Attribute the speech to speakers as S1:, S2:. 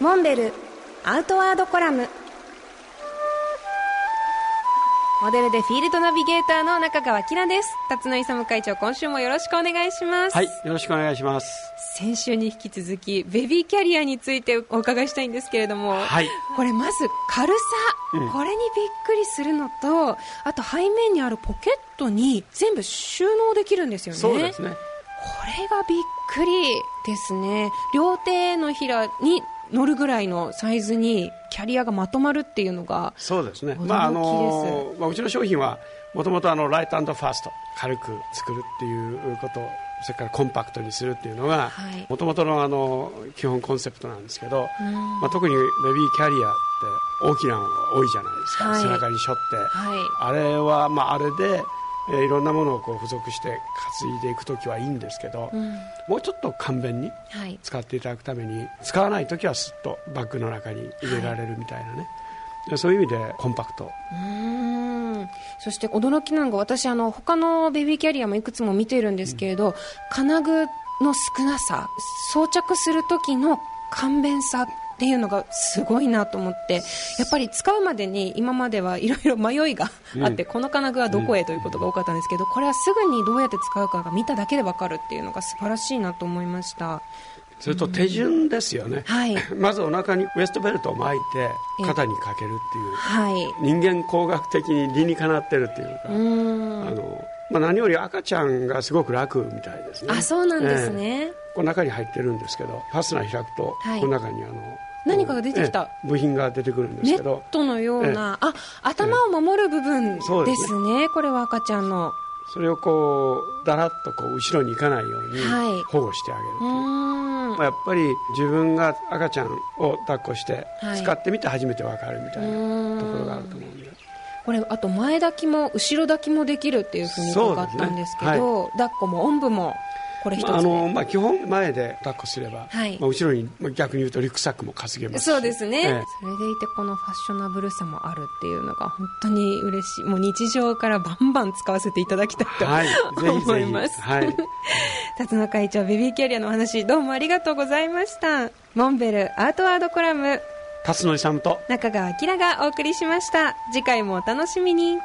S1: モンベルアウトワードコラム。モデルでフィールドナビゲーターの中川きらです。辰野勇会長今週もよろしくお願いします。
S2: はいよろしくお願いします。
S1: 先週に引き続きベビーキャリアについてお伺いしたいんですけれども、
S2: はい、
S1: これまず軽さ、うん、これにびっくりするのとあと背面にあるポケットに全部収納できるんですよね。
S2: そうですね。こ
S1: れがびっくりですね。両手のひらに乗るぐらいのサイズにキャリアがまとまるっていうのが
S2: そうですね、まああのまあ、うちの商品はもともとライトファースト軽く作るっていうことそれからコンパクトにするっていうのがもともとのあの基本コンセプトなんですけど、まあ、特にベビーキャリアって大きなのが多いじゃないですか、はい、背中に背負って、はい、あれは、まあ、あれでえー、いろんなものをこう付属して担いでいく時はいいんですけど、うん、もうちょっと簡便に使っていただくために、はい、使わない時はすっとバッグの中に入れられるみたいなね、はい、そういう意味でコンパクト。
S1: うん。そして驚きなのが私あの他のベビーキャリアもいくつも見ているんですけれど、うん、金具の少なさ装着する時の簡便さっていうのがすごいなと思ってやっぱり使うまでに今まではいろいろ迷いがあって、うん、この金具はどこへということが多かったんですけどこれはすぐにどうやって使うかが見ただけで分かるっていうのが素晴らしいなと思いました。
S2: それと手順ですよね、うんはい、まずお腹にウエストベルトを巻いて肩にかけるっていう、はい、人間工学的に理にかなってるっていうかあのまあ、何より赤ちゃんがすごく楽みたいですね。
S1: あそうなんですね、えー
S2: この中に入ってるんですけどファスナー開くと、はい、この中にあの
S1: 何かが出てきた、
S2: 部品が出てくるんですけど。
S1: ネットのような、あ頭を守る部分ですね。これは赤ちゃんの。
S2: それをこうだらっとこう後ろに行かないように保護してあげるという、はい、やっぱり自分が赤ちゃんを抱っこして使ってみて初めて分かるみたいなところがあると思うんで。
S1: これあと前抱きも後ろ抱きもできるっていうふうに伺ったんですけど、ね。はい、抱っこもおんぶもこれ一つあの、
S2: まあ、基本前で抱っこすれば、はい、まあ、後ろに逆に言うとリュックサックも担げます
S1: そうですね、ええ、それでいてこのファッショナブルさもあるっていうのが本当に嬉しい。もう日常からバンバン使わせていただきたいと、はい、思います。はい。辰野会長ベビーキャリアのお話どうもありがとうございました。モンベルアートワードコラム
S2: 辰野勇と。
S1: 中川明がお送りしました。次回もお楽しみに。